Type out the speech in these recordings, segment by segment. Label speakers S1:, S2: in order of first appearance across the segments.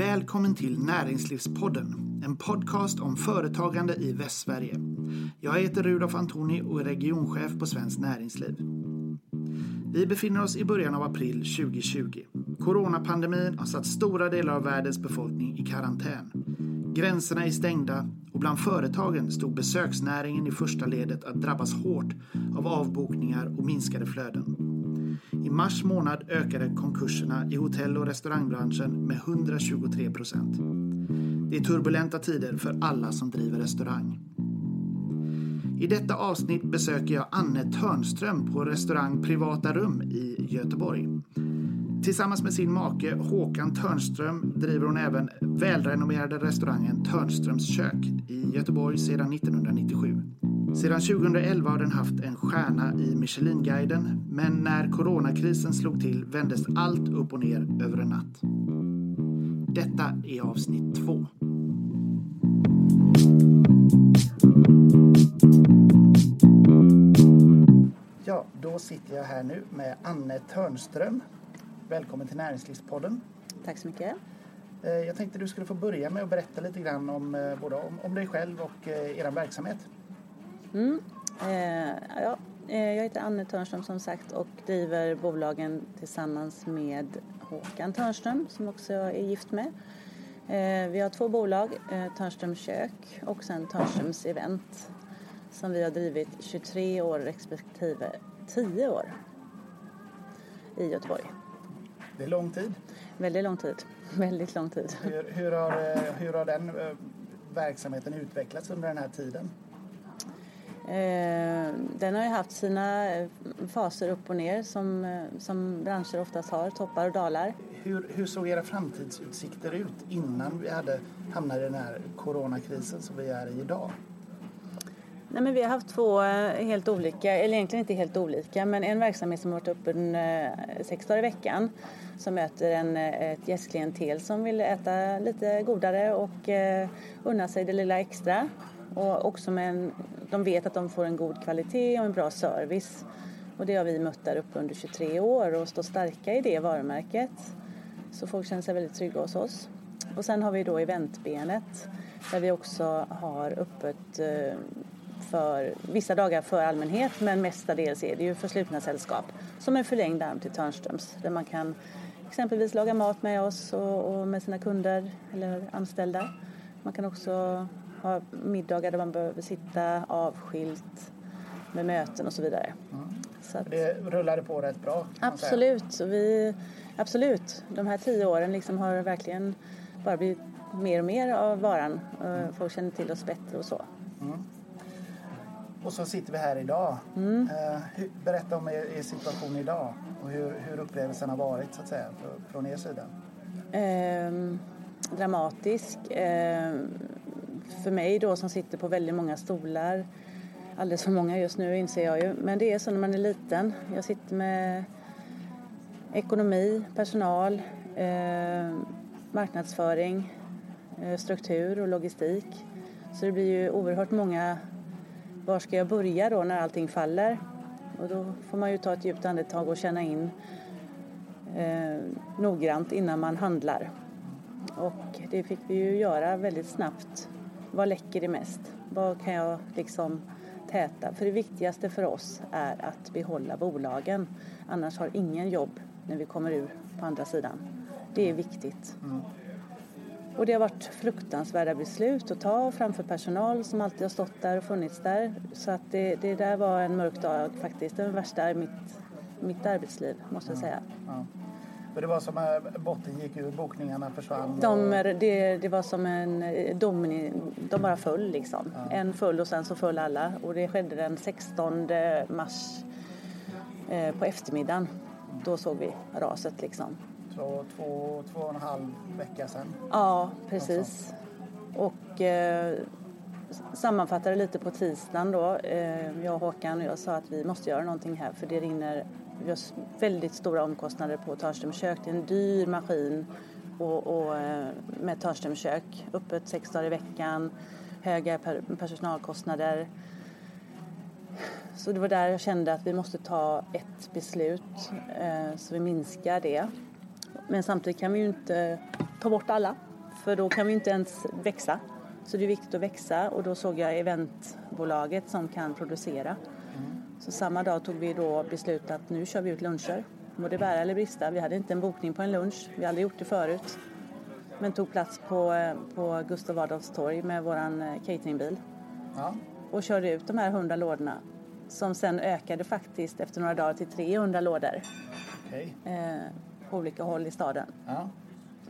S1: Välkommen till Näringslivspodden, en podcast om företagande i Västsverige. Jag heter Rudolf Antoni och är regionchef på Svenskt Näringsliv. Vi befinner oss i början av april 2020. Coronapandemin har satt stora delar av världens befolkning i karantän. Gränserna är stängda och bland företagen stod besöksnäringen i första ledet att drabbas hårt av avbokningar och minskade flöden. I mars månad ökade konkurserna i hotell och restaurangbranschen med 123 procent. Det är turbulenta tider för alla som driver restaurang. I detta avsnitt besöker jag Anne Törnström på restaurang Privata Rum i Göteborg. Tillsammans med sin make Håkan Törnström driver hon även välrenommerade restaurangen Törnströms kök i Göteborg sedan 1997. Sedan 2011 har den haft en stjärna i Michelinguiden men när coronakrisen slog till vändes allt upp och ner över en natt. Detta är avsnitt två. Ja, då sitter jag här nu med Anne Törnström. Välkommen till Näringslivspodden.
S2: Tack så mycket.
S1: Eh, jag tänkte du skulle få börja med att berätta lite grann om, eh, både om, om dig själv och eh, er verksamhet.
S2: Mm. Eh, ja, jag heter Anne Törnström som sagt och driver bolagen tillsammans med Håkan Törnström som också jag är gift med. Eh, vi har två bolag, eh, Törnströms kök och sen Törnströms event som vi har drivit 23 år respektive 10 år i Göteborg.
S1: Det är lång tid.
S2: Väldigt lång tid. Väldigt lång tid.
S1: Hur, hur, har, hur har den verksamheten utvecklats under den här tiden?
S2: Den har ju haft sina faser upp och ner som, som branscher oftast har, toppar och dalar.
S1: Hur, hur såg era framtidsutsikter ut innan vi hade hamnat i den här coronakrisen som vi är i idag?
S2: Nej, men vi har haft två helt olika, eller egentligen inte helt olika, men en verksamhet som har varit öppen sex dagar i veckan som möter en, ett gästklientel som vill äta lite godare och eh, unna sig det lilla extra. Och också med en, de vet att de får en god kvalitet och en bra service. Och det har vi mött där uppe under 23 år och står starka i det varumärket. Så folk känner sig väldigt trygga hos oss. Och sen har vi då eventbenet där vi också har öppet eh, för vissa dagar för allmänhet men mestadels är det ju för slutna sällskap som en förlängd arm till Törnströms där man kan exempelvis laga mat med oss och, och, med sina kunder eller anställda. Man kan också ha middagar där man behöver sitta avskilt med möten och så vidare.
S1: Mm. Så att, det rullade på rätt bra?
S2: Absolut. Vi, absolut. De här tio åren liksom har verkligen bara blivit mer och mer av varan. Mm. Folk känner till oss bättre och så. Mm.
S1: Och så sitter vi här idag. Mm. Eh, berätta om er, situation idag och hur, hur upplevelsen har varit så att säga från er sida.
S2: Eh, dramatisk. Eh, för mig då som sitter på väldigt många stolar. Alldeles för många just nu inser jag ju. Men det är så när man är liten. Jag sitter med ekonomi, personal, eh, marknadsföring, eh, struktur och logistik. Så det blir ju oerhört många var ska jag börja då när allting faller? Och då får man ju ta ett djupt andetag och känna in eh, noggrant innan man handlar. Och det fick vi ju göra väldigt snabbt. Vad läcker det mest? Vad kan jag liksom täta? För det viktigaste för oss är att behålla bolagen. Annars har ingen jobb när vi kommer ur på andra sidan. Det är viktigt. Mm. Och det har varit fruktansvärda beslut att ta framför personal som alltid har stått där och funnits där. Så att det, det där var en mörk dag faktiskt. Den värsta i mitt, mitt arbetsliv måste jag säga. Ja.
S1: För det var som att botten gick ur, bokningarna försvann?
S2: De, det, det var som en domini, de bara föll liksom. Ja. En föll och sen så föll alla och det skedde den 16 mars eh, på eftermiddagen. Då såg vi raset liksom.
S1: Så två, två och en halv vecka sedan?
S2: Ja, precis. Och eh, sammanfattade lite på tisdagen då, eh, jag och Håkan och jag sa att vi måste göra någonting här för det rinner, vi har väldigt stora omkostnader på Törnströms kök. Det är en dyr maskin och, och eh, med tarnströmskök. öppet sex dagar i veckan, höga per, personalkostnader. Så det var där jag kände att vi måste ta ett beslut eh, så vi minskar det. Men samtidigt kan vi ju inte ta bort alla. För då kan vi inte ens växa. Så det är viktigt att växa och då såg jag eventbolaget som kan producera. Så samma dag tog vi då beslut att nu kör vi ut luncher. Må det bära eller brista. Vi hade inte en bokning på en lunch. Vi hade gjort det förut. Men tog plats på, eh, på Gustav Adolfs torg med våran eh, cateringbil.
S1: Ja.
S2: Och körde ut de här 100 lådorna. Som sen ökade faktiskt efter några dagar till 300 lådor.
S1: Okej.
S2: Eh, på olika håll i staden.
S1: Ja.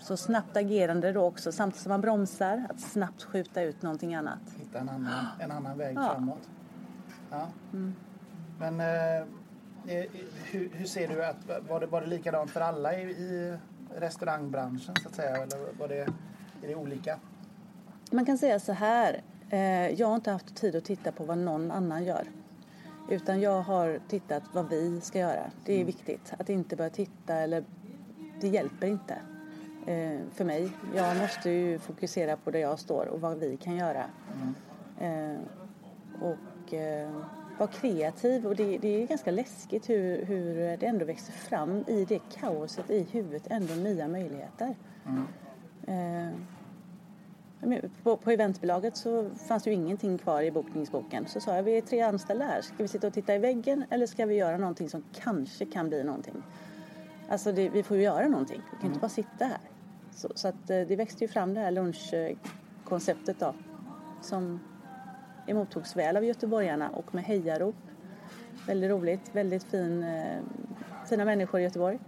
S2: Så snabbt agerande då också samtidigt som man bromsar. Att snabbt skjuta ut någonting annat.
S1: Hitta en annan, en annan väg
S2: Ja.
S1: framåt. Ja. Men eh, hur, hur ser du att, var det, var det likadant för alla i, i restaurangbranschen så att säga? Eller var det, är det olika?
S2: Man kan säga så här. Eh, jag har inte haft tid att titta på vad någon annan gör. Utan jag har tittat vad vi ska göra. Det är viktigt. Att inte börja titta eller... Det hjälper inte eh, för mig. Jag måste ju fokusera på där jag står och vad vi kan göra. Eh, och eh, vara kreativ. Och det, det är ganska läskigt hur, hur det ändå växer fram i det kaoset i huvudet. Ändå nya möjligheter. Eh, men På, på eventbolaget så fanns ju ingenting kvar i bokningsboken. Så sa jag, vi är tre anställda här. Ska vi sitta och titta i väggen eller ska vi göra någonting som kanske kan bli någonting? Alltså det, vi får ju göra någonting. Vi kan inte bara sitta här. Så, så att eh, det växte ju fram det här lunchkonceptet då. Som emottogs väl av göteborgarna och med hejarop. Väldigt roligt, väldigt fin, eh, fina människor i Göteborg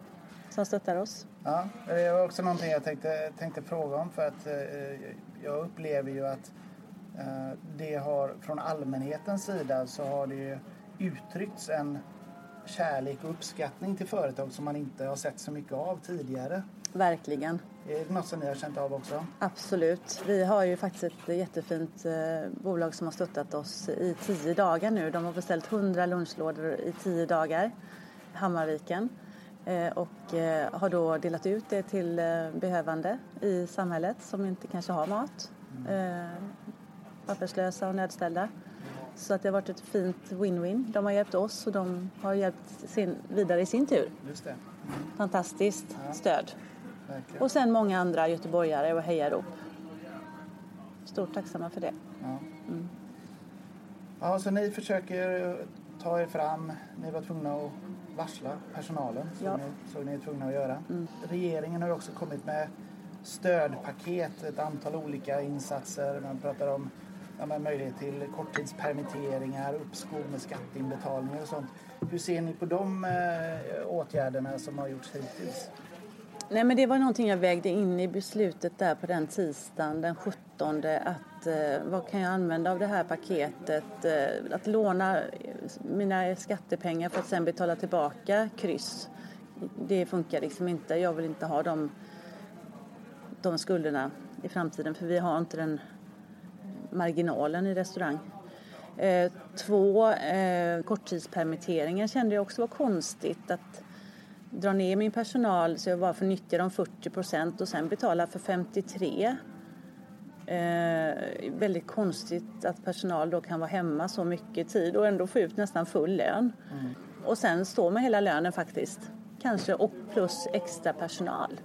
S2: som stöttar oss.
S1: Ja, eh, det var också någonting jag tänkte, tänkte fråga om för att eh, jag upplever ju att eh, det har från allmänhetens sida så har det ju uttryckts en kärlek och uppskattning till företag som man inte har sett så mycket av tidigare.
S2: Verkligen.
S1: Är det något som ni har känt av också?
S2: Absolut. Vi har ju faktiskt ett jättefint eh, bolag som har stöttat oss i tio dagar nu. De har beställt 100 lunchlådor i tio dagar, Hammarviken. Eh, och eh, har då delat ut det till eh, behövande i samhället som inte kanske har mat. Eh, papperslösa och nödställda. Så att det har varit ett fint win-win. De har hjälpt oss och de har hjälpt sin, vidare i sin tur.
S1: Just det,
S2: Fantastiskt stöd.
S1: Verkligen.
S2: Och sen många andra göteborgare och hejarop. Stort tacksamma för det.
S1: Ja. ja, så ni försöker ta er fram. Ni var tvungna att varsla personalen, så,
S2: Ja.
S1: ni, så ni är tvungna att göra. Regeringen har också kommit med stödpaket, ett antal olika insatser. Man pratar om ja, möjlighet till korttidspermitteringar, uppskov med skatteinbetalningar och sånt. Hur ser ni på de eh, åtgärderna som har gjorts hittills?
S2: Nej men det var någonting jag vägde in i beslutet där på den tisdagen den 17 att eh, vad kan jag använda av det här paketet? Eh, att låna eh, mina skattepengar för att sen betala tillbaka kryss. Det funkar liksom inte. Jag vill inte ha de, de skulderna i framtiden för vi har inte den marginalen i restaurang. Eh, två, eh, korttidspermitteringar kände jag också var konstigt att dra ner min personal så jag bara får nyttja de 40 procent och sen betala för 53. Eh, väldigt konstigt att personal då kan vara hemma så mycket tid och ändå få ut nästan full lön. Och sen stå med hela lönen faktiskt. Kanske och plus extra personal.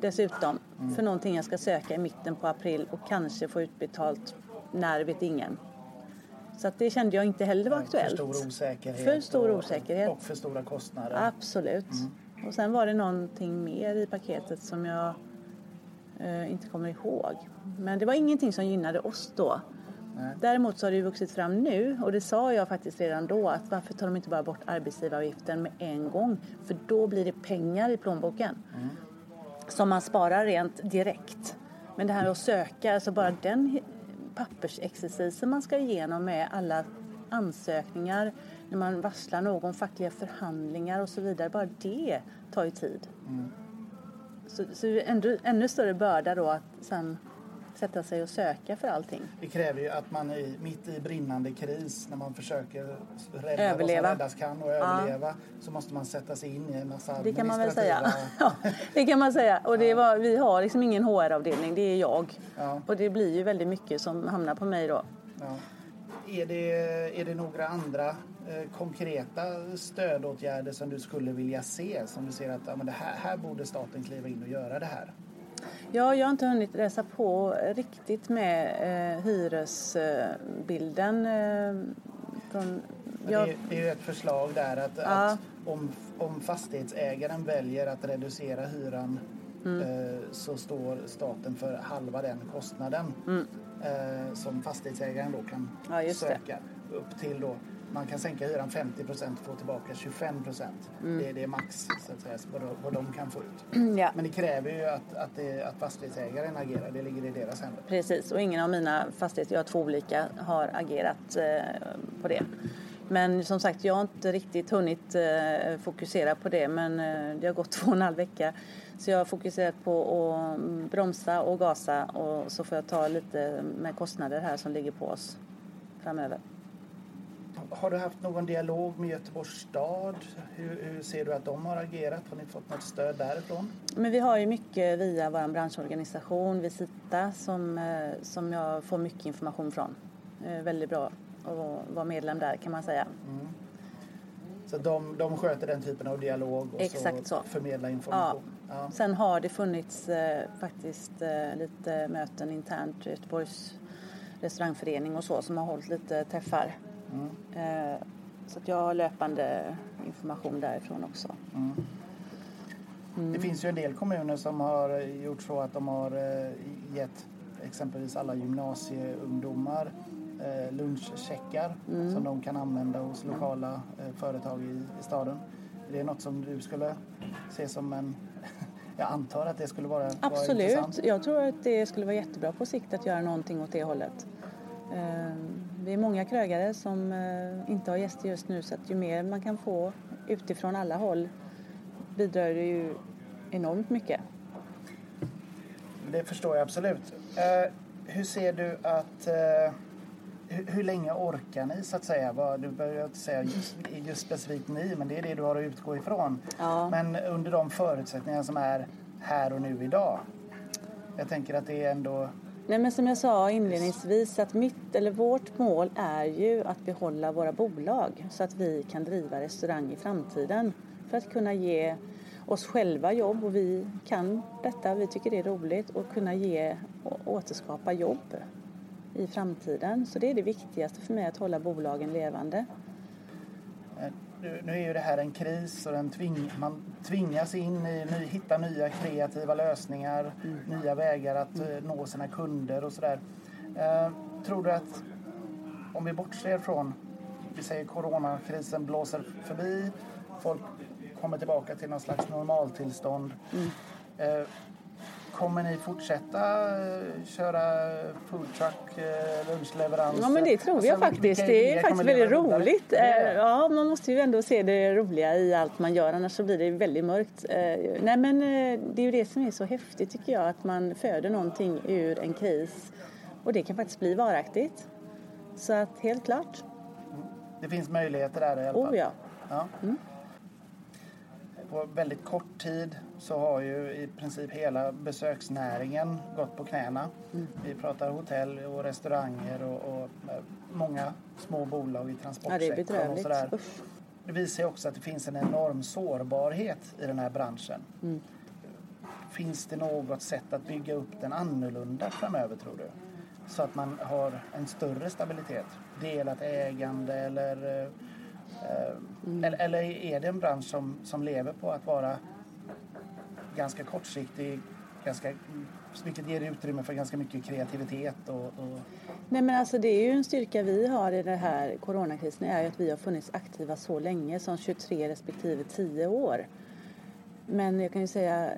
S2: Dessutom för någonting jag ska söka i mitten på april och kanske få utbetalt när vet ingen. Så att det kände jag inte heller var aktuellt.
S1: För stor osäkerhet.
S2: För stor
S1: och-
S2: osäkerhet.
S1: Och för stora kostnader.
S2: Absolut. Och sen var det någonting mer i paketet som jag eh, inte kommer ihåg. Men det var ingenting som gynnade oss då.
S1: Nej.
S2: Däremot så har det vuxit fram nu och det sa jag faktiskt redan då att varför tar de inte bara bort arbetsgivaravgiften med en gång? För då blir det pengar i plånboken som man sparar rent direkt. Men det här att söka, alltså bara den pappersexercisen man ska igenom med alla ansökningar, när man varslar någon, fackliga förhandlingar och så vidare, bara det tar ju tid. Så, så är ändå, ännu större börda då att sen sätta sig och söka för allting.
S1: Det kräver ju att man är mitt i brinnande kris när man försöker rädda
S2: Överleva.
S1: vad som räddas kan och överleva så måste man sätta sig in i en massa
S2: Det kan man väl säga. Ja, det kan man säga. Och det var, vi har liksom ingen HR-avdelning, det är jag.
S1: Ja.
S2: Och det blir ju väldigt mycket som hamnar på mig då.
S1: Ja. Är, det, är det några andra eh, konkreta stödåtgärder som du skulle vilja se? Som du ser att ja, men det här, här borde staten kliva in och göra det här?
S2: Ja, jag har inte hunnit läsa på riktigt med eh, hyresbilden. Eh,
S1: från, jag... det, är, det är ju ett förslag där att, ja. att om, om fastighetsägaren väljer att reducera hyran mm. eh, så står staten för halva den kostnaden mm. eh, som fastighetsägaren då kan ja, söka upp till då man kan sänka hyran 50 procent och få tillbaka 25 procent. Mm. Det, det, är max så att säga, vad, vad de kan få ut. Ja. Men det kräver ju att, att, det, att fastighetsägaren agerar. Det ligger i deras händer.
S2: Precis, och ingen av mina fastigheter, jag har två olika, har agerat eh, på det. Men som sagt, jag har inte riktigt hunnit eh, fokusera på det. Men eh, det har gått två och en halv vecka. Så jag har fokuserat på att bromsa och gasa och så får jag ta lite med kostnader här som ligger på oss framöver.
S1: Har du haft någon dialog med Göteborgs stad? Hur, hur, ser du att de har agerat? Har ni fått något stöd därifrån?
S2: Men vi har ju mycket via vår branschorganisation Visita som, eh, som jag får mycket information från. Väldigt bra att vara medlem där kan man säga. Mm.
S1: Så de, de sköter den typen av dialog och Exakt så, så. förmedlar information?
S2: Ja. ja. Sen har det funnits eh, faktiskt eh, lite möten internt i Göteborgs restaurangförening och så som har hållit lite träffar. Mm. Så att jag har löpande information därifrån också. Mm.
S1: Mm. Det finns ju en del kommuner som har gjort så att de har eh, gett exempelvis alla gymnasieungdomar eh, lunchcheckar mm. som de kan använda hos lokala företag i, staden. Är det något som du skulle se som en jag antar att det skulle vara,
S2: Absolut.
S1: Vara
S2: jag tror att det skulle vara jättebra på sikt att göra någonting åt det hållet. Eh, vi är många krögare som eh, inte har gäster just nu så att ju mer man kan få utifrån alla håll bidrar det ju enormt mycket.
S1: Det förstår jag absolut. Eh, hur ser du att hur, hur, länge orkar ni så att säga? Du behöver inte säga just, just specifikt ni, men det är det du har att utgå ifrån. Ja. Men under de förutsättningar som är här och nu idag. Jag tänker att det är ändå...
S2: Nej, men som jag sa inledningsvis att mitt, eller vårt mål är ju att behålla våra bolag så att vi kan driva restaurang i framtiden. För att kunna ge oss själva jobb och vi kan detta, vi tycker det är roligt och kunna ge och återskapa jobb i framtiden. Så det är det viktigaste för mig, att hålla bolagen levande.
S1: Eh, Eh, nu är ju det här en kris och den tving, man tvingas in i att hitta nya kreativa lösningar, mm. nya vägar att mm. nå sina kunder och sådär. Eh, tror du att om vi bortser från, vi säger coronakrisen blåser förbi, folk kommer tillbaka till någon slags normaltillstånd. Mm. Eh, Kommer ni fortsätta eh, köra foodtruck, eh, lunchleveranser?
S2: Ja men det tror jag faktiskt. Det är faktiskt väldigt roligt. Eh, ja, man måste ju ändå se det roliga i allt man gör annars så blir det väldigt mörkt. Nej men det är ju det som är så häftigt tycker jag att man föder någonting ur en kris och det kan faktiskt bli varaktigt. Så att helt klart.
S1: Det finns möjligheter där i alla fall?
S2: Oh ja. ja. Mm
S1: på väldigt kort tid så har ju i princip hela besöksnäringen gått på knäna. Mm. Vi pratar hotell och restauranger och, och många små bolag i transportsektorn ja, och sådär. Det visar också att det finns en enorm sårbarhet i den här branschen. Mm. Finns det något sätt att bygga upp den annorlunda framöver tror du? Så att man har en större stabilitet? Delat ägande eller Mm. Eller, eller, är det en bransch som, som lever på att vara ganska kortsiktig, ganska, vilket ger utrymme för ganska mycket kreativitet? Och, och...
S2: Nej, men alltså det är ju en styrka vi har i den här coronakrisen är ju att vi har funnits aktiva så länge som 23 respektive 10 år. Men jag kan ju säga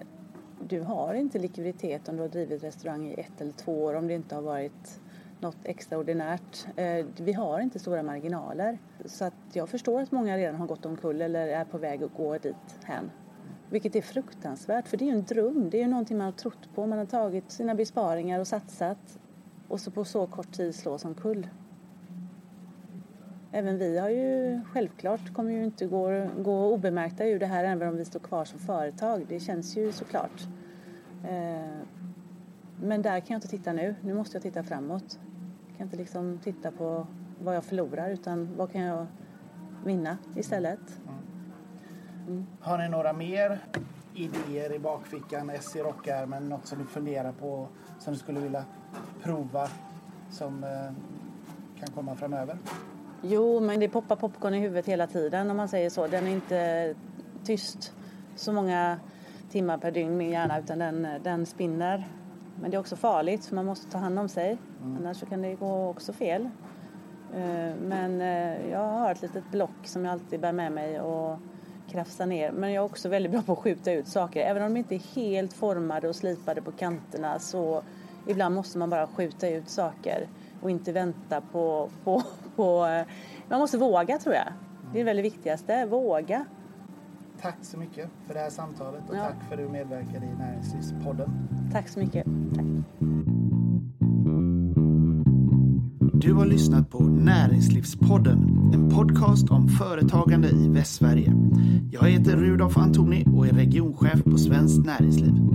S2: du har inte likviditet om du har drivit restaurang i ett eller två år om det inte har varit något extraordinärt. Eh, vi har inte stora marginaler. Så att jag förstår att många redan har gått omkull eller är på väg att gå dit hän. Vilket är fruktansvärt, för det är ju en dröm. Det är ju någonting man har trott på. Man har tagit sina besparingar och satsat och så på så kort tid slås omkull. Även vi har ju självklart kommer ju inte gå, gå obemärkta ur det här även om vi står kvar som företag. Det känns ju såklart. Eh, men där kan jag inte titta nu. Nu måste jag titta framåt kan inte liksom titta på vad jag förlorar utan vad kan jag vinna istället.
S1: Mm. Har ni några mer idéer i bakfickan, S i rockärmen, något som du funderar på som du skulle vilja prova som eh, kan komma framöver?
S2: Jo, men det poppar popcorn i huvudet hela tiden om man säger så. Den är inte tyst så många timmar per dygn, min hjärna, utan den, den spinner. Men det är också farligt för man måste ta hand om sig. Mm. Annars så kan det gå också fel. Eh, men eh, jag har ett litet block som jag alltid bär med mig och krafsar ner. Men jag är också väldigt bra på att skjuta ut saker. Även om de inte är helt formade och slipade på kanterna så ibland måste man bara skjuta ut saker och inte vänta på, på, på eh, man måste våga tror jag. Det är det väldigt viktigaste, våga.
S1: Tack så mycket för det här samtalet och ja. tack för att du medverkade i Näringslivspodden.
S2: Tack så mycket. Tack.
S1: Du har lyssnat på Näringslivspodden, en podcast om företagande i Västsverige. Jag heter Rudolf Antoni och är regionchef på Svenskt Näringsliv.